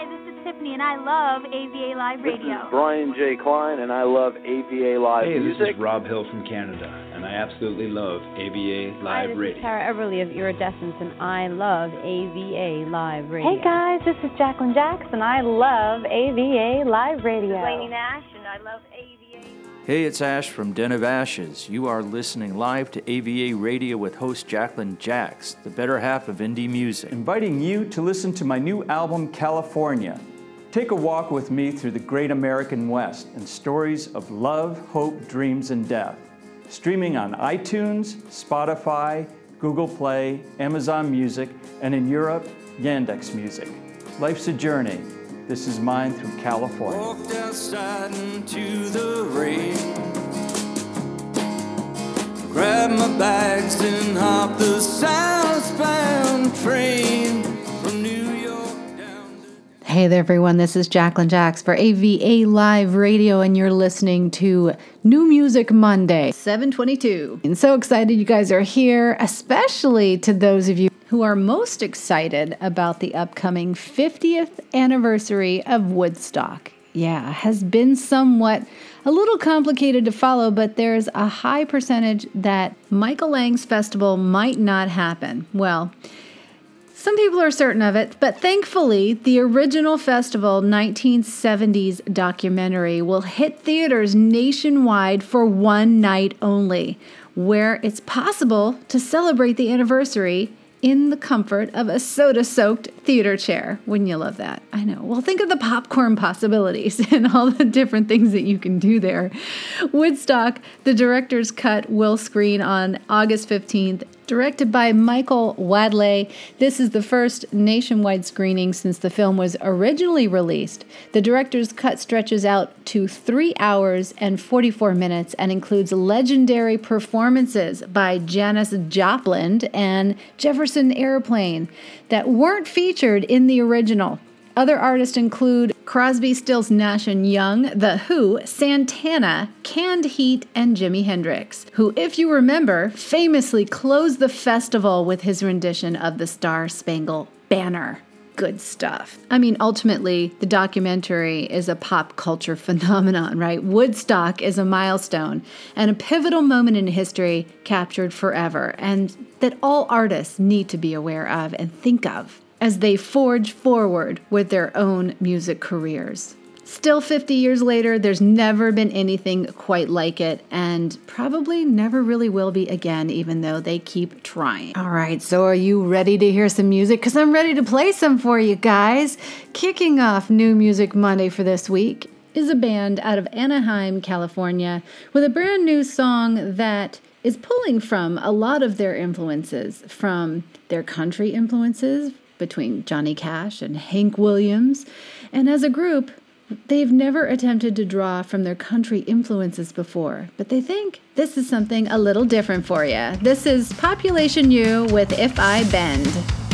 Hi, this is Tiffany, and I love AVA Live Radio. This is Brian J. Klein, and I love AVA Live hey, Music. Hey, this is Rob Hill from Canada, and I absolutely love AVA Live Hi, this Radio. is Tara Everly of Iridescence, and I love AVA Live Radio. Hey guys, this is Jacqueline Jackson. I love AVA Live Radio. Lainey Nash, and I love AVA. Hey, it's Ash from Den of Ashes. You are listening live to AVA Radio with host Jacqueline Jax, the better half of indie music. Inviting you to listen to my new album, California. Take a walk with me through the great American West and stories of love, hope, dreams, and death. Streaming on iTunes, Spotify, Google Play, Amazon Music, and in Europe, Yandex Music. Life's a journey. This is mine through California. Walked outside into the rain. Grabbed my bags and hopped the southbound train Hey there, everyone. This is Jacqueline Jax for AVA Live Radio, and you're listening to New Music Monday, 722. And so excited you guys are here, especially to those of you who are most excited about the upcoming 50th anniversary of Woodstock. Yeah, has been somewhat a little complicated to follow, but there's a high percentage that Michael Lang's festival might not happen. Well, some people are certain of it, but thankfully, the original festival 1970s documentary will hit theaters nationwide for one night only, where it's possible to celebrate the anniversary in the comfort of a soda soaked theater chair. Wouldn't you love that? I know. Well, think of the popcorn possibilities and all the different things that you can do there. Woodstock, the director's cut, will screen on August 15th. Directed by Michael Wadleigh, this is the first nationwide screening since the film was originally released. The director's cut stretches out to 3 hours and 44 minutes and includes legendary performances by Janis Joplin and Jefferson Airplane that weren't featured in the original. Other artists include Crosby, Stills, Nash and Young, The Who, Santana, Canned Heat, and Jimi Hendrix, who, if you remember, famously closed the festival with his rendition of the Star Spangled Banner. Good stuff. I mean, ultimately, the documentary is a pop culture phenomenon, right? Woodstock is a milestone and a pivotal moment in history captured forever, and that all artists need to be aware of and think of as they forge forward with their own music careers. Still 50 years later, there's never been anything quite like it, and probably never really will be again, even though they keep trying. All right, so are you ready to hear some music? Because I'm ready to play some for you guys. Kicking off New Music Monday for this week is a band out of Anaheim, California, with a brand new song that is pulling from a lot of their influences from their country influences, between Johnny Cash and Hank Williams. And as a group, they've never attempted to draw from their country influences before, but they think this is something a little different for you. This is Population U with If I Bend.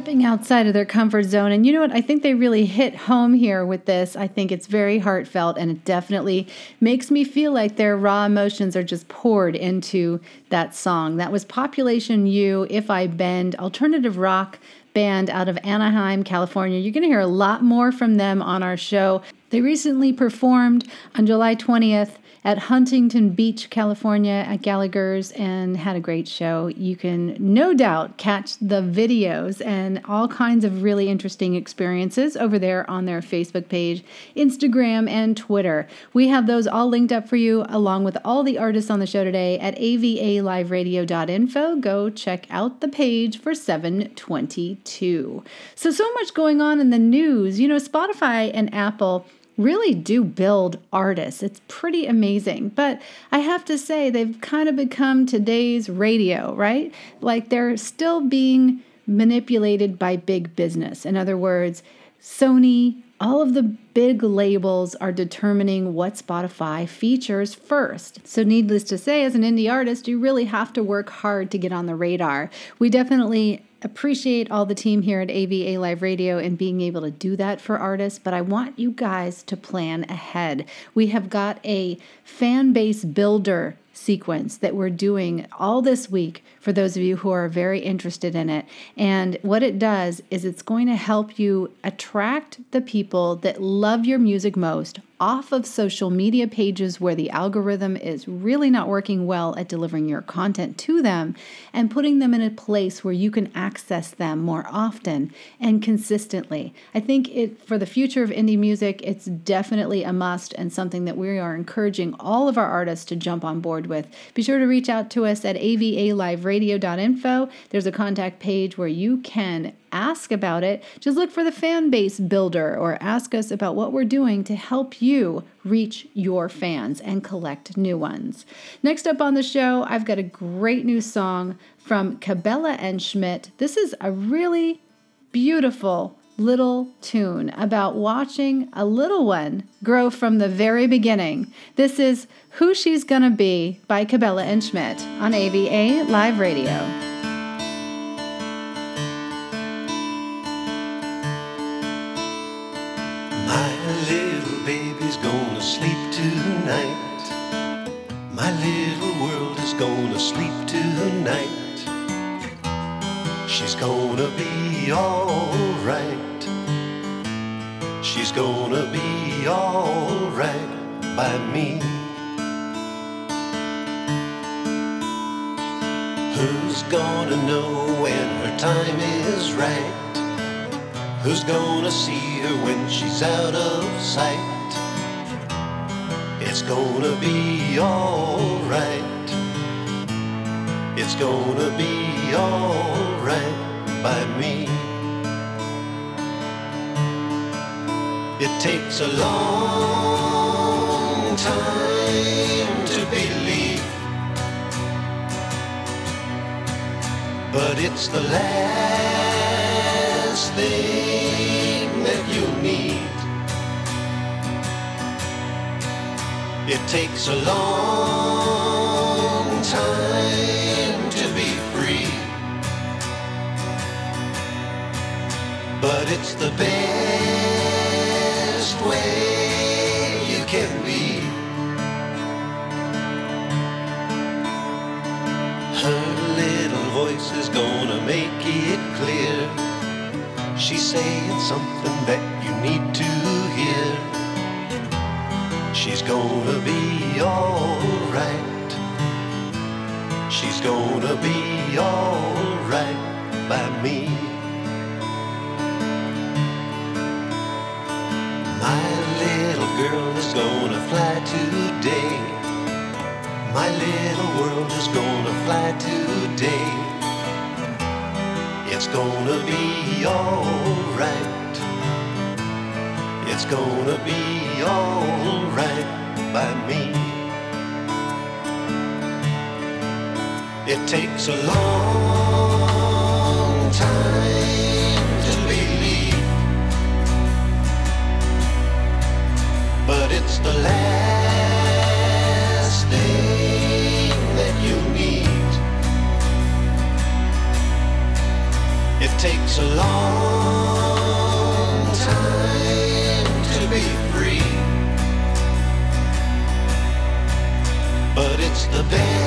Stepping outside of their comfort zone. And you know what? I think they really hit home here with this. I think it's very heartfelt and it definitely makes me feel like their raw emotions are just poured into that song. That was Population U, If I Bend, alternative rock band out of Anaheim, California. You're going to hear a lot more from them on our show. They recently performed on July 20th at Huntington Beach, California, at Gallagher's, and had a great show. You can no doubt catch the videos and all kinds of really interesting experiences over there on their Facebook page, Instagram, and Twitter. We have those all linked up for you, along with all the artists on the show today at avaliveradio.info. Go check out the page for 722. So, so much going on in the news. You know, Spotify and Apple really do build artists. It's pretty amazing. But I have to say, they've kind of become today's radio, right? Like they're still being manipulated by big business. In other words, Sony, all of the big labels are determining what Spotify features first. So, needless to say, as an indie artist, you really have to work hard to get on the radar. We definitely appreciate all the team here at AVA Live Radio and being able to do that for artists, but I want you guys to plan ahead. We have got a fan base builder sequence that we're doing all this week for those of you who are very interested in it. And what it does is it's going to help you attract the people that love your music most off of social media pages where the algorithm is really not working well at delivering your content to them and putting them in a place where you can access them more often and consistently. I think it for the future of indie music, it's definitely a must and something that we are encouraging all of our artists to jump on board with. Be sure to reach out to us at avaliveradio.info. There's a contact page where you can ask about it, just look for the fan base builder or ask us about what we're doing to help you reach your fans and collect new ones. Next up on the show, I've got a great new song from Cabela and Schmidt. This is a really beautiful little tune about watching a little one grow from the very beginning. This is Who She's Gonna Be by Cabela and Schmidt on AVA Live Radio. My little world is gonna sleep tonight. She's gonna be alright. She's gonna be alright by me. Who's gonna know when her time is right? Who's gonna see her when she's out of sight? It's gonna be alright. It's gonna be alright by me. It takes a long time to believe, but it's the last thing It takes a long time to be free. But it's the best way you can be. Her little voice is gonna make it clear. She's saying something that you need to gonna be alright. She's gonna be alright by me. My little girl is gonna fly today. My little world is gonna fly today. It's gonna be alright. It's gonna be alright by me. It takes a long time to believe, but it's the last thing that you need. It takes a long the best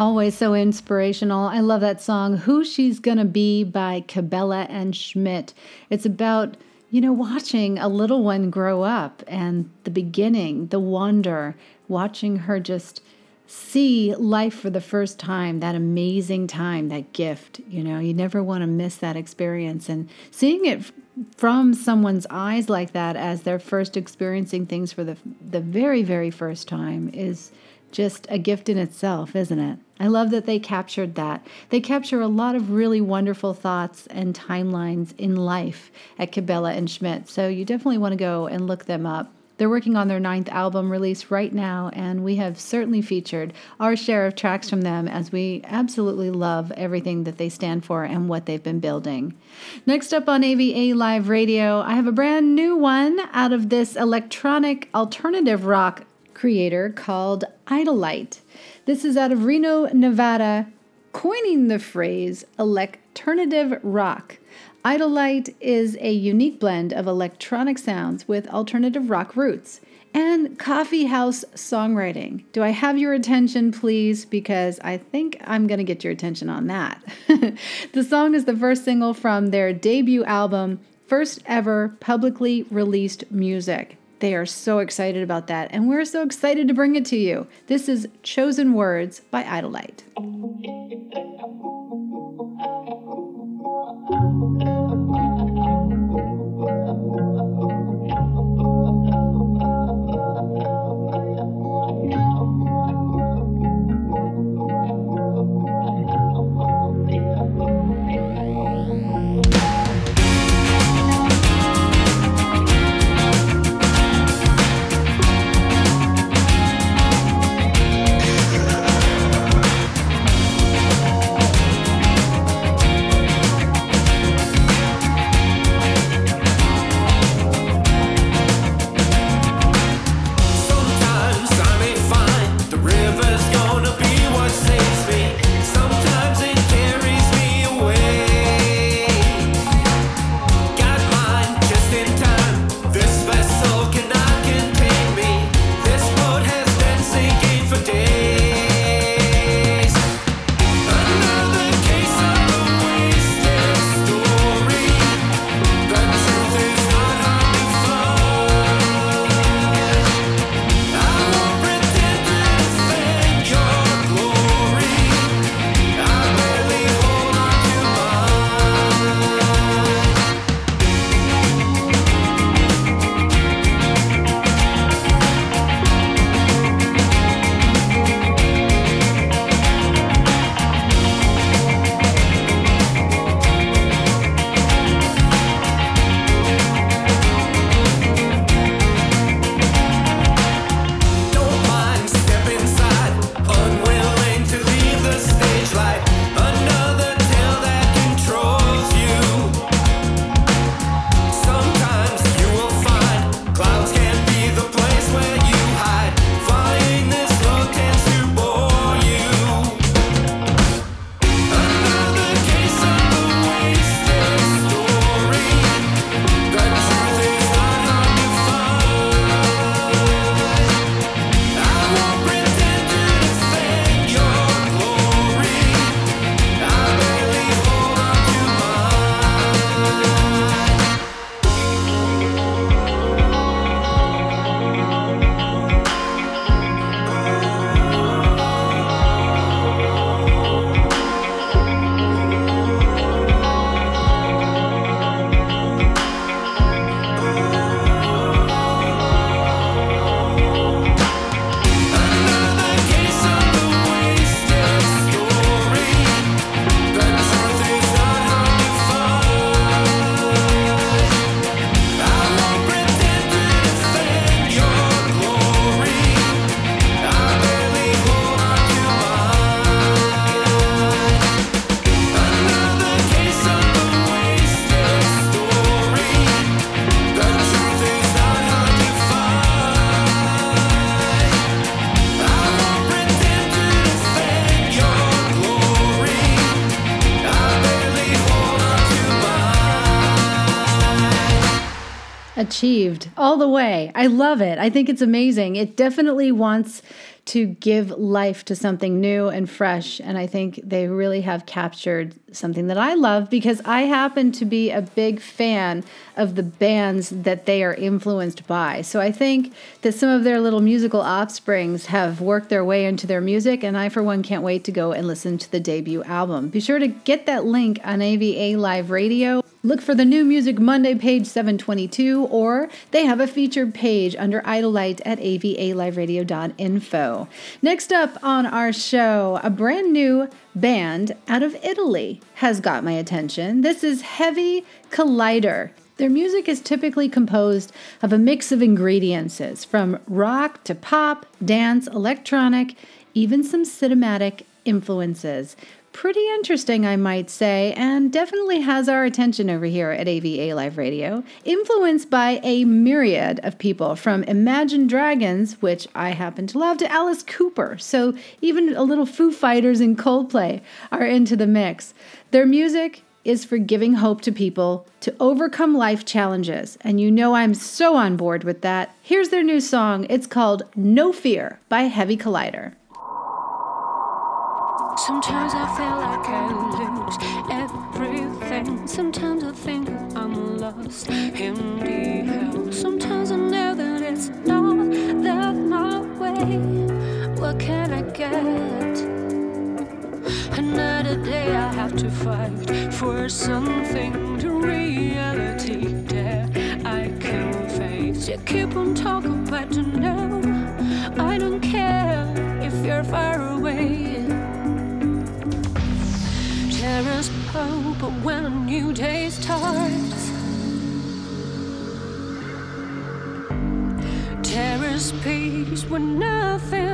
Always so inspirational. I love that song, Who She's Gonna Be by Cabela and Schmidt. It's about, you know, watching a little one grow up and the beginning, the wonder, watching her just see life for the first time, that amazing time, that gift. You know, you never want to miss that experience. And seeing it from someone's eyes like that as they're first experiencing things for the, the very, very first time is just a gift in itself, isn't it? I love that they captured that. They capture a lot of really wonderful thoughts and timelines in life at Cabela and Schmidt. So you definitely want to go and look them up. They're working on their ninth album release right now, and we have certainly featured our share of tracks from them as we absolutely love everything that they stand for and what they've been building. Next up on AVA Live Radio, I have a brand new one out of this electronic alternative rock creator called Idolite. This is out of Reno, Nevada, coining the phrase electernative rock. Idolite is a unique blend of electronic sounds with alternative rock roots and coffee house songwriting. Do I have your attention, please? Because I think I'm going to get your attention on that. the song is the first single from their debut album, first ever publicly released music. They are so excited about that, and we're so excited to bring it to you. This is Chosen Words by Idolite. achieved all the way. I love it. I think it's amazing. It definitely wants to give life to something new and fresh. And I think they really have captured something that I love because I happen to be a big fan of the bands that they are influenced by. So I think that some of their little musical offsprings have worked their way into their music. And I, for one, can't wait to go and listen to the debut album. Be sure to get that link on AVA Live Radio. Look for the New Music Monday page 722, or they have a featured page under Idolite at avaliveradio.info. Next up on our show, a brand new band out of Italy has got my attention. This is Heavy Collider. Their music is typically composed of a mix of ingredients from rock to pop, dance, electronic, even some cinematic influences pretty interesting, I might say, and definitely has our attention over here at AVA Live Radio. Influenced by a myriad of people, from Imagine Dragons, which I happen to love, to Alice Cooper. So even a little Foo Fighters and Coldplay are into the mix. Their music is for giving hope to people to overcome life challenges. And you know I'm so on board with that. Here's their new song. It's called No Fear by Heavy Collider. Sometimes I feel like I lose everything. Sometimes I think I'm lost in the hell. Sometimes I know that it's not that my way. What can I get? Another day I have to fight for something to reality that I can face. You keep on talking, but you know I don't care if you're far away is hope but when a new day starts. Is peace when nothing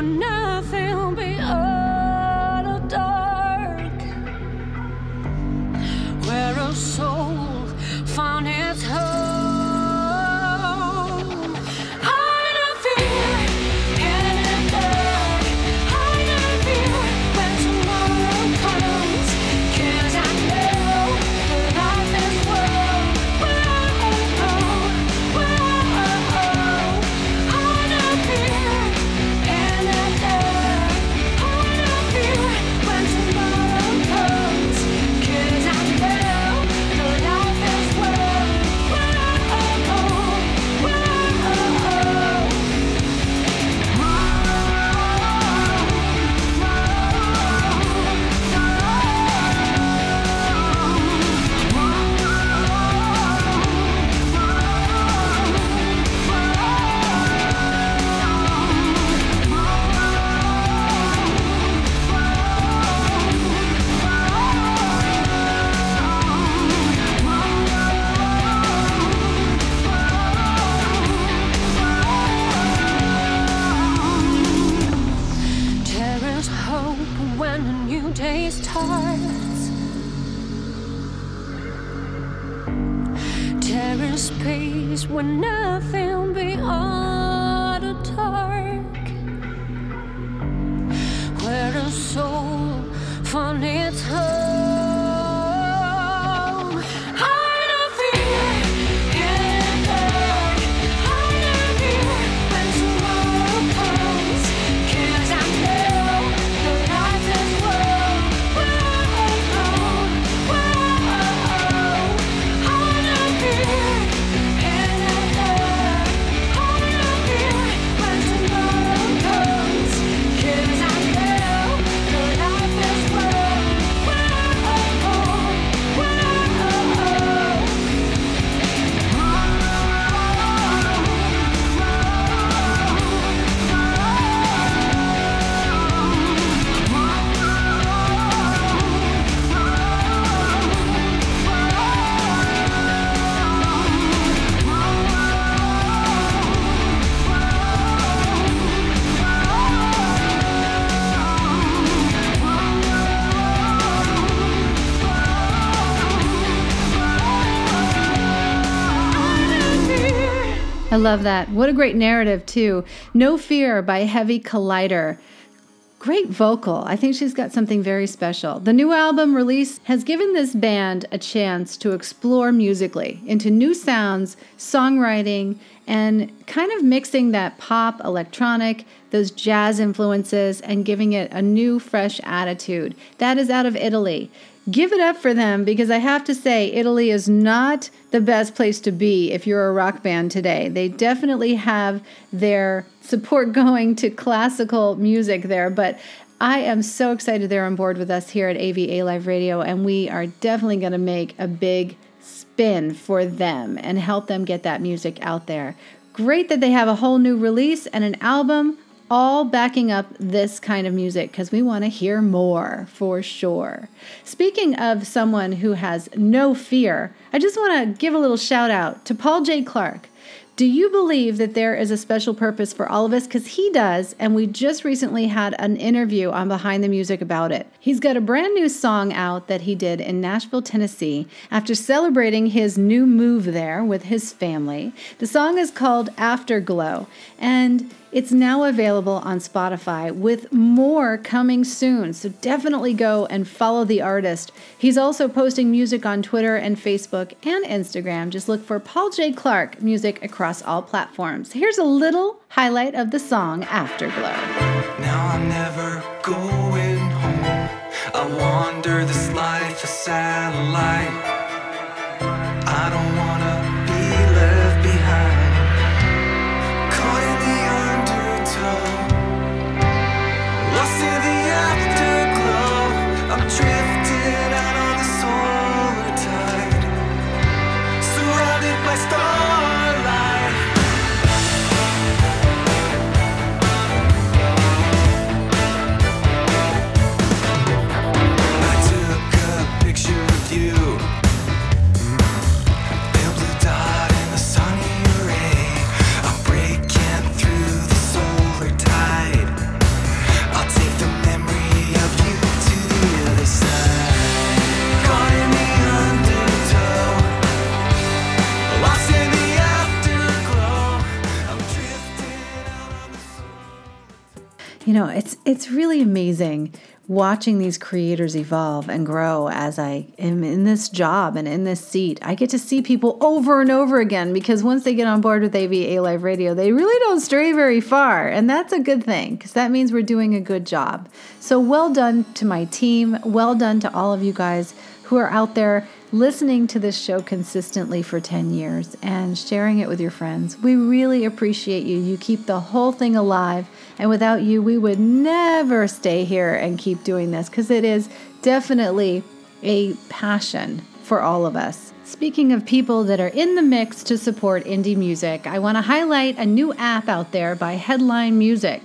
No. I love that. What a great narrative, too. No Fear by Heavy Collider. Great vocal. I think she's got something very special. The new album release has given this band a chance to explore musically into new sounds, songwriting, and kind of mixing that pop, electronic, those jazz influences, and giving it a new, fresh attitude. That is out of Italy. Give it up for them because I have to say, Italy is not the best place to be if you're a rock band today. They definitely have their support going to classical music there, but I am so excited they're on board with us here at AVA Live Radio, and we are definitely going to make a big spin for them and help them get that music out there. Great that they have a whole new release and an album all backing up this kind of music because we want to hear more for sure. Speaking of someone who has no fear, I just want to give a little shout out to Paul J. Clark. Do you believe that there is a special purpose for all of us? Because he does, and we just recently had an interview on Behind the Music about it. He's got a brand new song out that he did in Nashville, Tennessee, after celebrating his new move there with his family. The song is called Afterglow, and it's now available on Spotify with more coming soon. So definitely go and follow the artist. He's also posting music on Twitter and Facebook and Instagram. Just look for Paul J. Clark music across all platforms. Here's a little highlight of the song Afterglow. Now I'm never going home. I wander this life a satellite. I don't wanna You know, it's it's really amazing watching these creators evolve and grow as I am in this job and in this seat. I get to see people over and over again because once they get on board with AVA Live Radio, they really don't stray very far. And that's a good thing because that means we're doing a good job. So well done to my team. Well done to all of you guys who are out there listening to this show consistently for 10 years and sharing it with your friends. We really appreciate you. You keep the whole thing alive. And without you, we would never stay here and keep doing this because it is definitely a passion for all of us. Speaking of people that are in the mix to support indie music, I want to highlight a new app out there by Headline Music.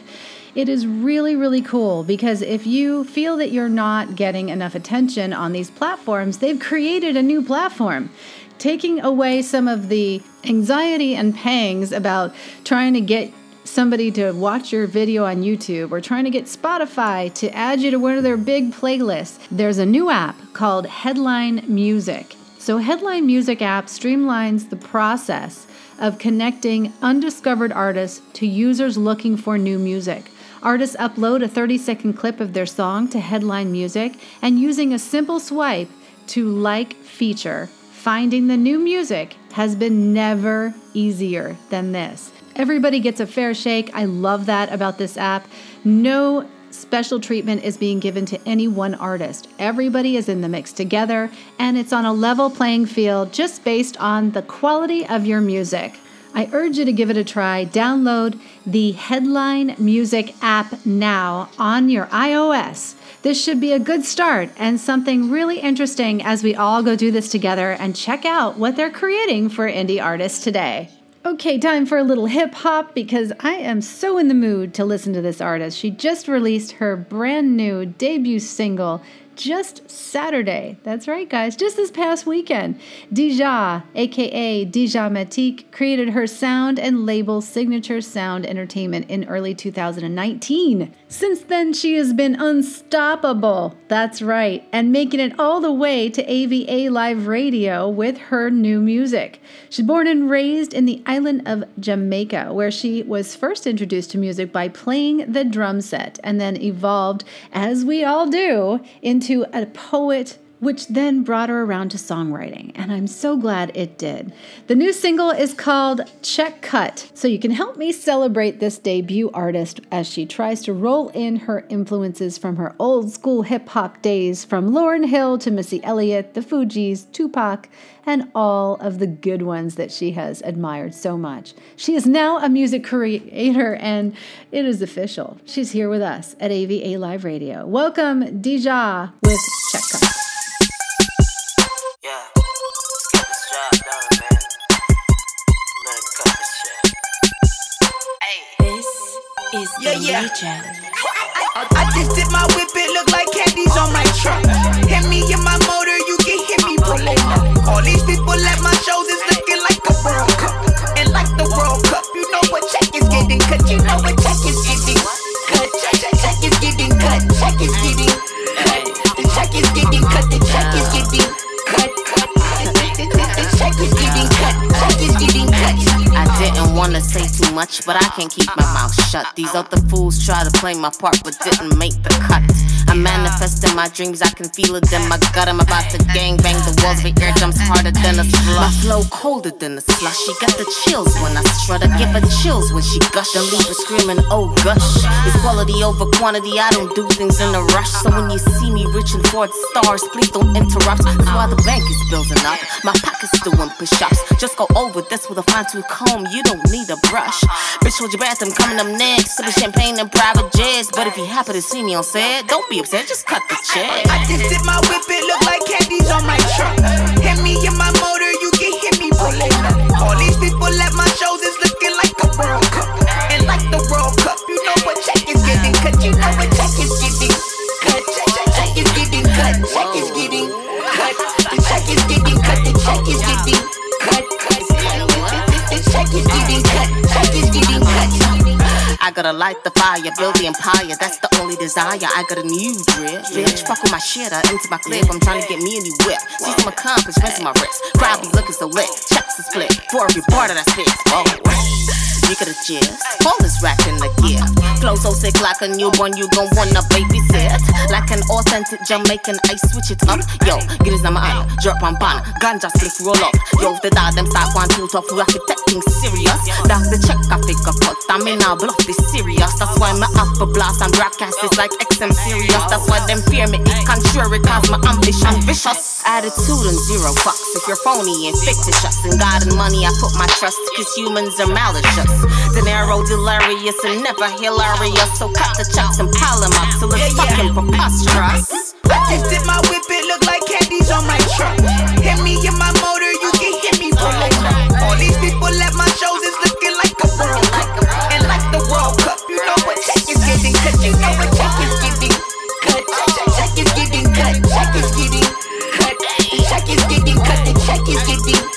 It is really, really cool because if you feel that you're not getting enough attention on these platforms, they've created a new platform, taking away some of the anxiety and pangs about trying to get somebody to watch your video on YouTube or trying to get Spotify to add you to one of their big playlists. There's a new app called Headline Music. So, Headline Music app streamlines the process of connecting undiscovered artists to users looking for new music. Artists upload a 30 second clip of their song to Headline Music, and using a simple swipe to like feature, finding the new music has been never easier than this. Everybody gets a fair shake. I love that about this app. No special treatment is being given to any one artist. Everybody is in the mix together, and it's on a level playing field just based on the quality of your music. I urge you to give it a try. Download the Headline Music app now on your iOS. This should be a good start and something really interesting as we all go do this together and check out what they're creating for indie artists today. Okay, time for a little hip hop because I am so in the mood to listen to this artist. She just released her brand new debut single, just Saturday. That's right, guys, just this past weekend. Deja, aka Deja Matique, created her sound and label Signature Sound Entertainment in early 2019. Since then, she has been unstoppable. That's right, and making it all the way to AVA Live Radio with her new music. She's born and raised in the island of Jamaica, where she was first introduced to music by playing the drum set and then evolved, as we all do, into a poet which then brought her around to songwriting, and I'm so glad it did. The new single is called Check Cut, so you can help me celebrate this debut artist as she tries to roll in her influences from her old school hip hop days, from Lauryn Hill to Missy Elliott, the Fugees, Tupac, and all of the good ones that she has admired so much. She is now a music creator, and it is official. She's here with us at AVA Live Radio. Welcome, Deja, with Check Cut. Is yeah, yeah. legend. I, I just did my whip, it look like candies on my truck. Hit me in my motor, you can hit me pulling up. All these people at my shows is looking like a World Cup. And like the World Cup, you know what check is getting cut, you know what check is getting cut. Check, check, check is getting cut, check is getting cut. The check is getting cut, the check is getting cut. The check is getting cut, check is getting cut. I didn't wanna say too much, but I can't keep my mouth shut. These other fools try to play my part, but didn't make the cut. I'm manifesting my dreams, I can feel it in my gut. I'm about to gang bang the walls, my air jumps harder than a slush. My flow colder than a slush. She got the chills when I strut. I give her chills when she gush. Then leave her screaming, oh gush. It's quality over quantity. I don't do things in a rush. So when you see me reaching for the stars, please don't interrupt. That's why the bank is building up. My pocket's doing push-ups. Just go over this with a fine-tooth comb. You don't need a brush. Bitch, hold your breath. I'm coming up next. Sipping champagne and private jets. But if you happen to see me on set, don't be upset. Just cut the check. I just did my whip, it look like candies on my truck. Hit me in my motor, you can hit me pulling up. All these people at my shows is looking like a World Cup. And like the World Cup, you know what check is getting cut. You know what check is getting cut. Check, is getting cut. Check is getting cut. The check is getting cut. The check is getting cut. Check is getting cut. Check is getting cut. I gotta light the fire, build the empire. That's the only desire. I got a new drip. Bitch, fuck with my shit, I empty my clip. I'm trying to get me a new whip. See some accomplishments in my wrist. Crowd be looking so lit. Checks are split. For every part of that spit. Oh, you could have just All this rack in the. Flow so sick like a newborn, you gon' wanna babysit. Like an authentic Jamaican, I switch it up. Yo, get his number on, drop on pan, ganja slip roll up. Yo, if the dog them start one too tough, have to take serious. That's the check I figure cut. I mean, now bluff is serious. That's why my upper blast and broadcast is like XM Sirius. That's why them fear me. It contrary, cause my ambition vicious. Attitude and zero fucks. If you're phony and fictitious, in God and money, I put my trust, cause humans are malicious. Dinero delirious and never hilarious. So cut the checks and pile them up till it's fucking preposterous. I just did my whip, it look like candies on my truck. Hit me in my motor, you can hit me pulling up. All these people at my shows is looking like a World Cup. And like the World Cup, you know what check is getting cut. You know what check is getting cut. Check, check is getting cut. Check is getting cut. The check is getting cut. The check is getting cut.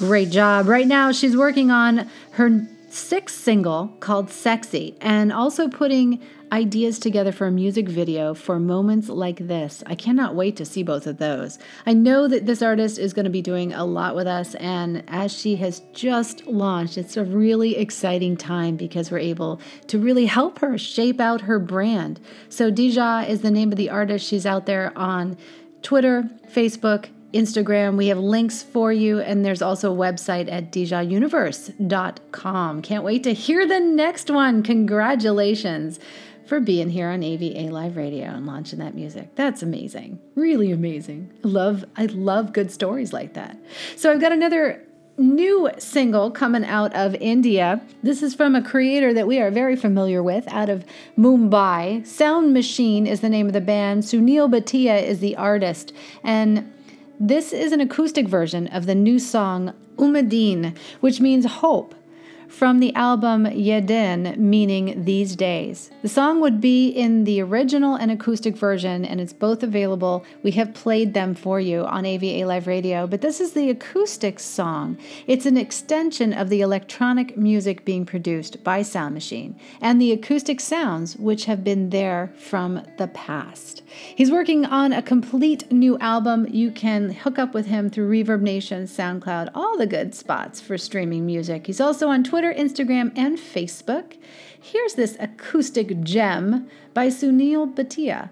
Great job. Right now, she's working on her sixth single called Sexy, and also putting ideas together for a music video for moments like this. I cannot wait to see both of those. I know that this artist is going to be doing a lot with us, and as she has just launched, it's a really exciting time because we're able to really help her shape out her brand. So, Dija is the name of the artist. She's out there on Twitter, Facebook, Instagram. We have links for you, and there's also a website at dijauniverse.com. Can't wait to hear the next one. Congratulations for being here on AVA Live Radio and launching that music. That's amazing. Really amazing. I love I love good stories like that. So I've got another new single coming out of India. This is from a creator that we are very familiar with out of Mumbai. Sound Machine is the name of the band. Sunil Bhatia is the artist. And this is an acoustic version of the new song Umadin, which means hope from the album Yedin, meaning these days. The song would be in the original and acoustic version, and it's both available. We have played them for you on AVA Live Radio, but this is the acoustic song. It's an extension of the electronic music being produced by Sound Machine and the acoustic sounds which have been there from the past. He's working on a complete new album. You can hook up with him through ReverbNation, SoundCloud, all the good spots for streaming music. He's also on Twitter, Instagram, and Facebook. Here's this acoustic gem by Sunil Bhatia.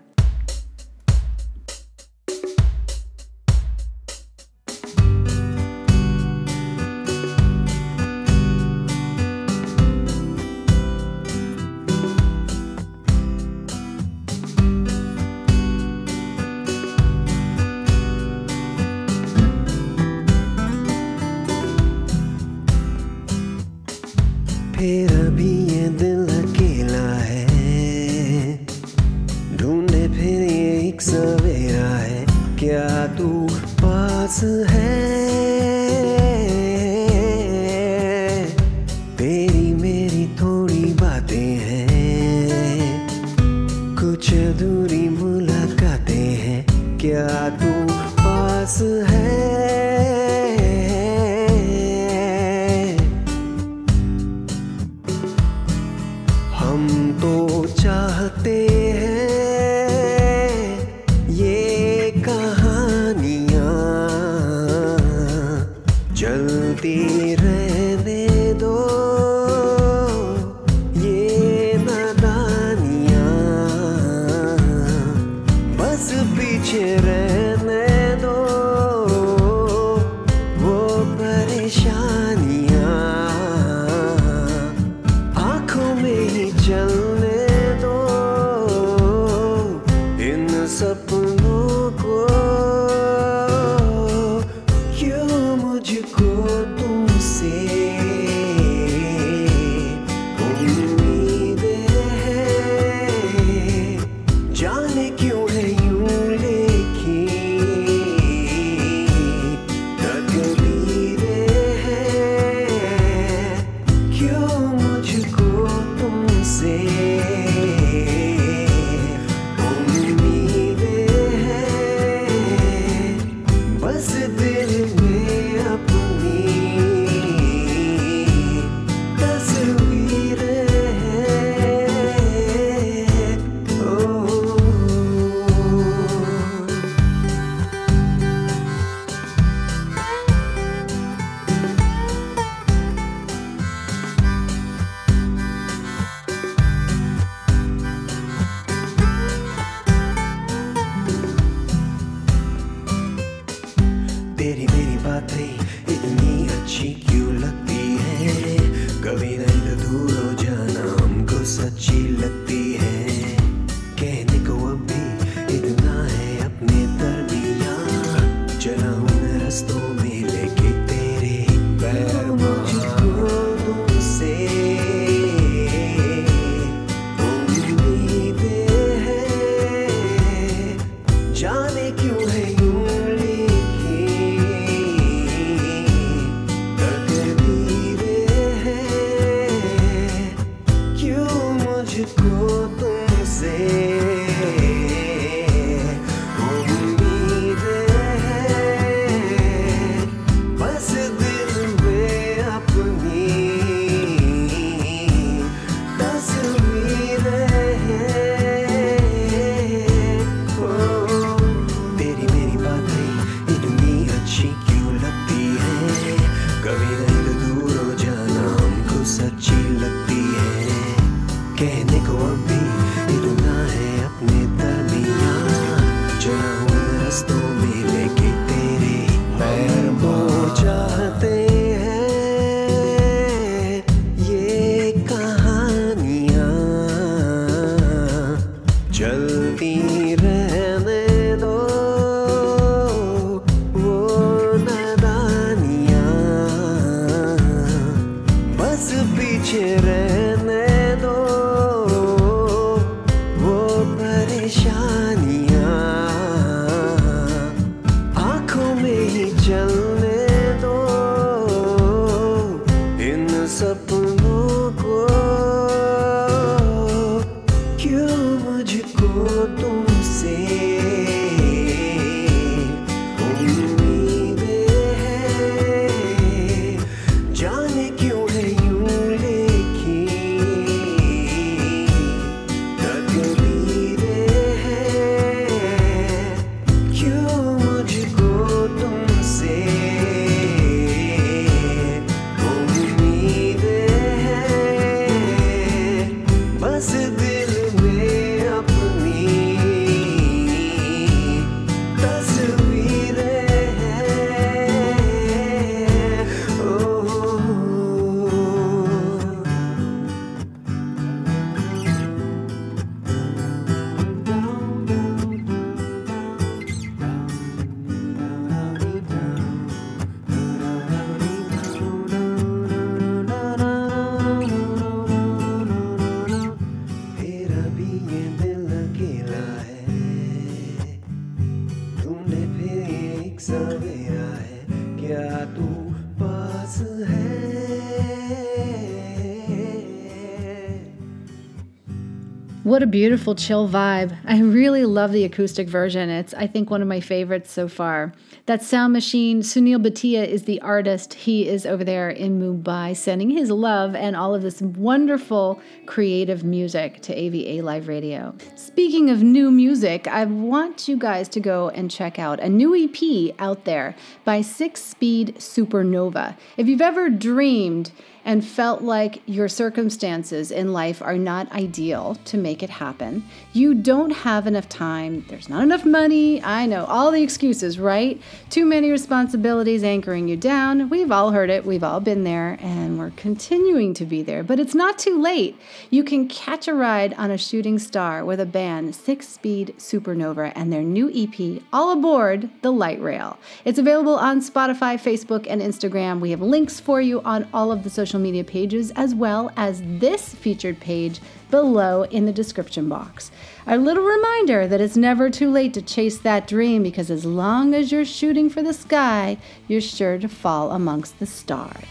What a beautiful chill vibe. I really love the acoustic version. It's, I think, one of my favorites so far. That sound machine, Sunil Bhatia is the artist. He is over there in Mumbai sending his love and all of this wonderful creative music to AVA Live Radio. Speaking of new music, I want you guys to go and check out a new EP out there by Six Speed Supernova. If you've ever dreamed and felt like your circumstances in life are not ideal to make it happen. You don't have enough time, there's not enough money. I know all the excuses, right? Too many responsibilities anchoring you down. We've all heard it, we've all been there, and we're continuing to be there. But it's not too late. You can catch a ride on a shooting star with a band, Six Speed Supernova, and their new EP, All Aboard the Light Rail. It's available on Spotify, Facebook, and Instagram. We have links for you on all of the social media pages, as well as this featured page below in the description box. A little reminder that it's never too late to chase that dream because as long as you're shooting for the sky, you're sure to fall amongst the stars.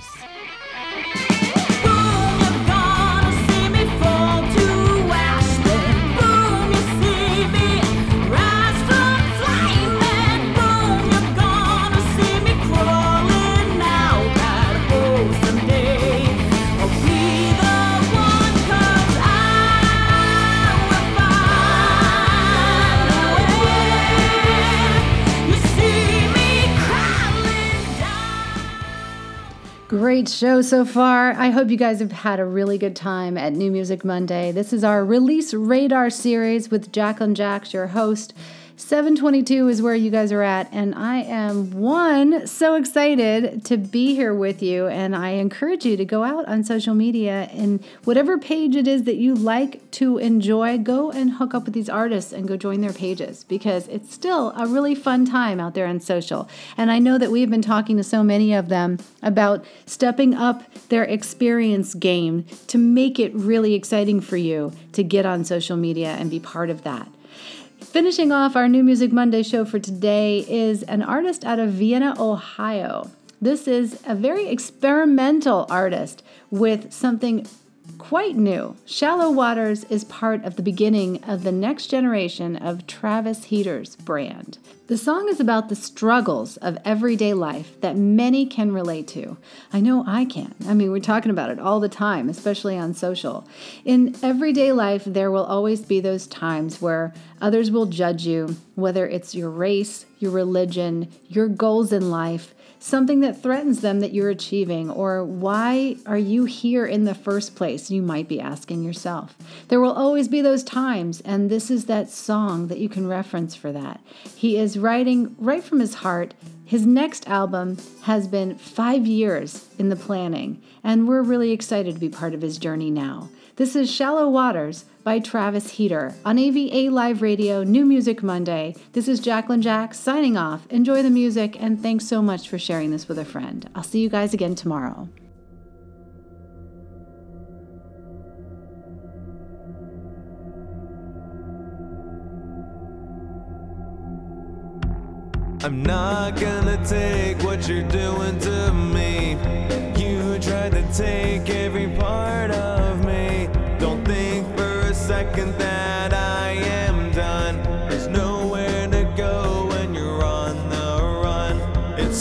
Great show so far. I hope you guys have had a really good time at New Music Monday. This is our release radar series with Jacqueline Jacks, your host. 722 is where you guys are at, and I am one so excited to be here with you. And I encourage you to go out on social media and whatever page it is that you like to enjoy, go and hook up with these artists and go join their pages because it's still a really fun time out there on social. And I know that we've been talking to so many of them about stepping up their experience game to make it really exciting for you to get on social media and be part of that. Finishing off our New Music Monday show for today is an artist out of Vienna, Ohio. This is a very experimental artist with something quite new. Shallow Waters is part of the beginning of the next generation of Travis Heater's brand. The song is about the struggles of everyday life that many can relate to. I know I can. I mean, we're talking about it all the time, especially on social. In everyday life, there will always be those times where others will judge you, whether it's your race, your religion, your goals in life something that threatens them that you're achieving, or why are you here in the first place? You might be asking yourself. There will always be those times, and this is that song that you can reference for that. He is writing right from his heart. His next album has been five years in the planning, and we're really excited to be part of his journey now. This is Shallow Waters by Travis Heater on AVA Live Radio, New Music Monday. This is Jacqueline Jack signing off. Enjoy the music, and thanks so much for sharing this with a friend. I'll see you guys again tomorrow. I'm not gonna take what you're doing to me. You tried to take every part of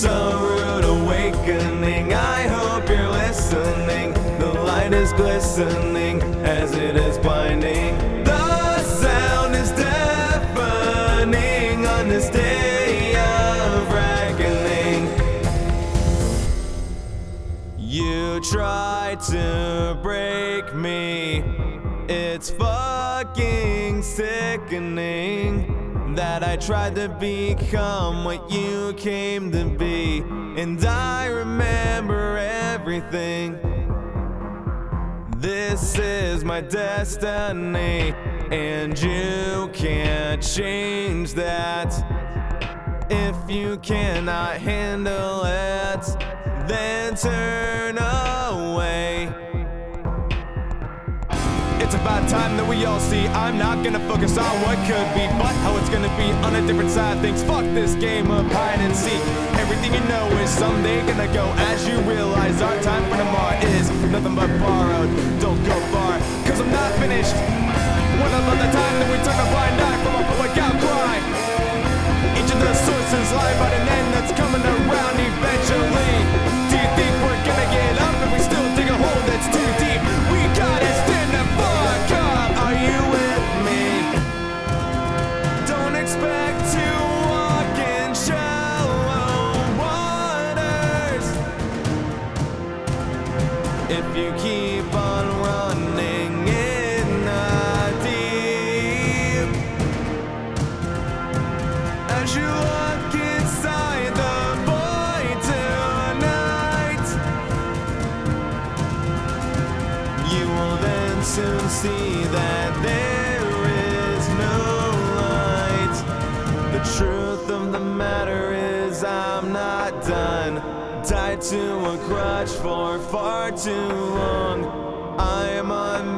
A rude awakening. I hope you're listening. The light is glistening as it is blinding. The sound is deafening on this day of reckoning. You try to break me. It's fucking sickening that I tried to become what you came to be. And I remember everything. This is my destiny, and you can't change that. If you cannot handle it, then turn away. About time that we all see. I'm not gonna focus on what could be, but how it's gonna be on a different side. Things fuck this game of hide and seek. Everything you know is someday gonna go as you realize our time for tomorrow is nothing but borrowed. Don't go far, cause I'm not finished. What about the time that we took a blind eye from a public outcry? Each of the sources lie about an end that's coming around eventually. To a crutch for far too long. I am unbound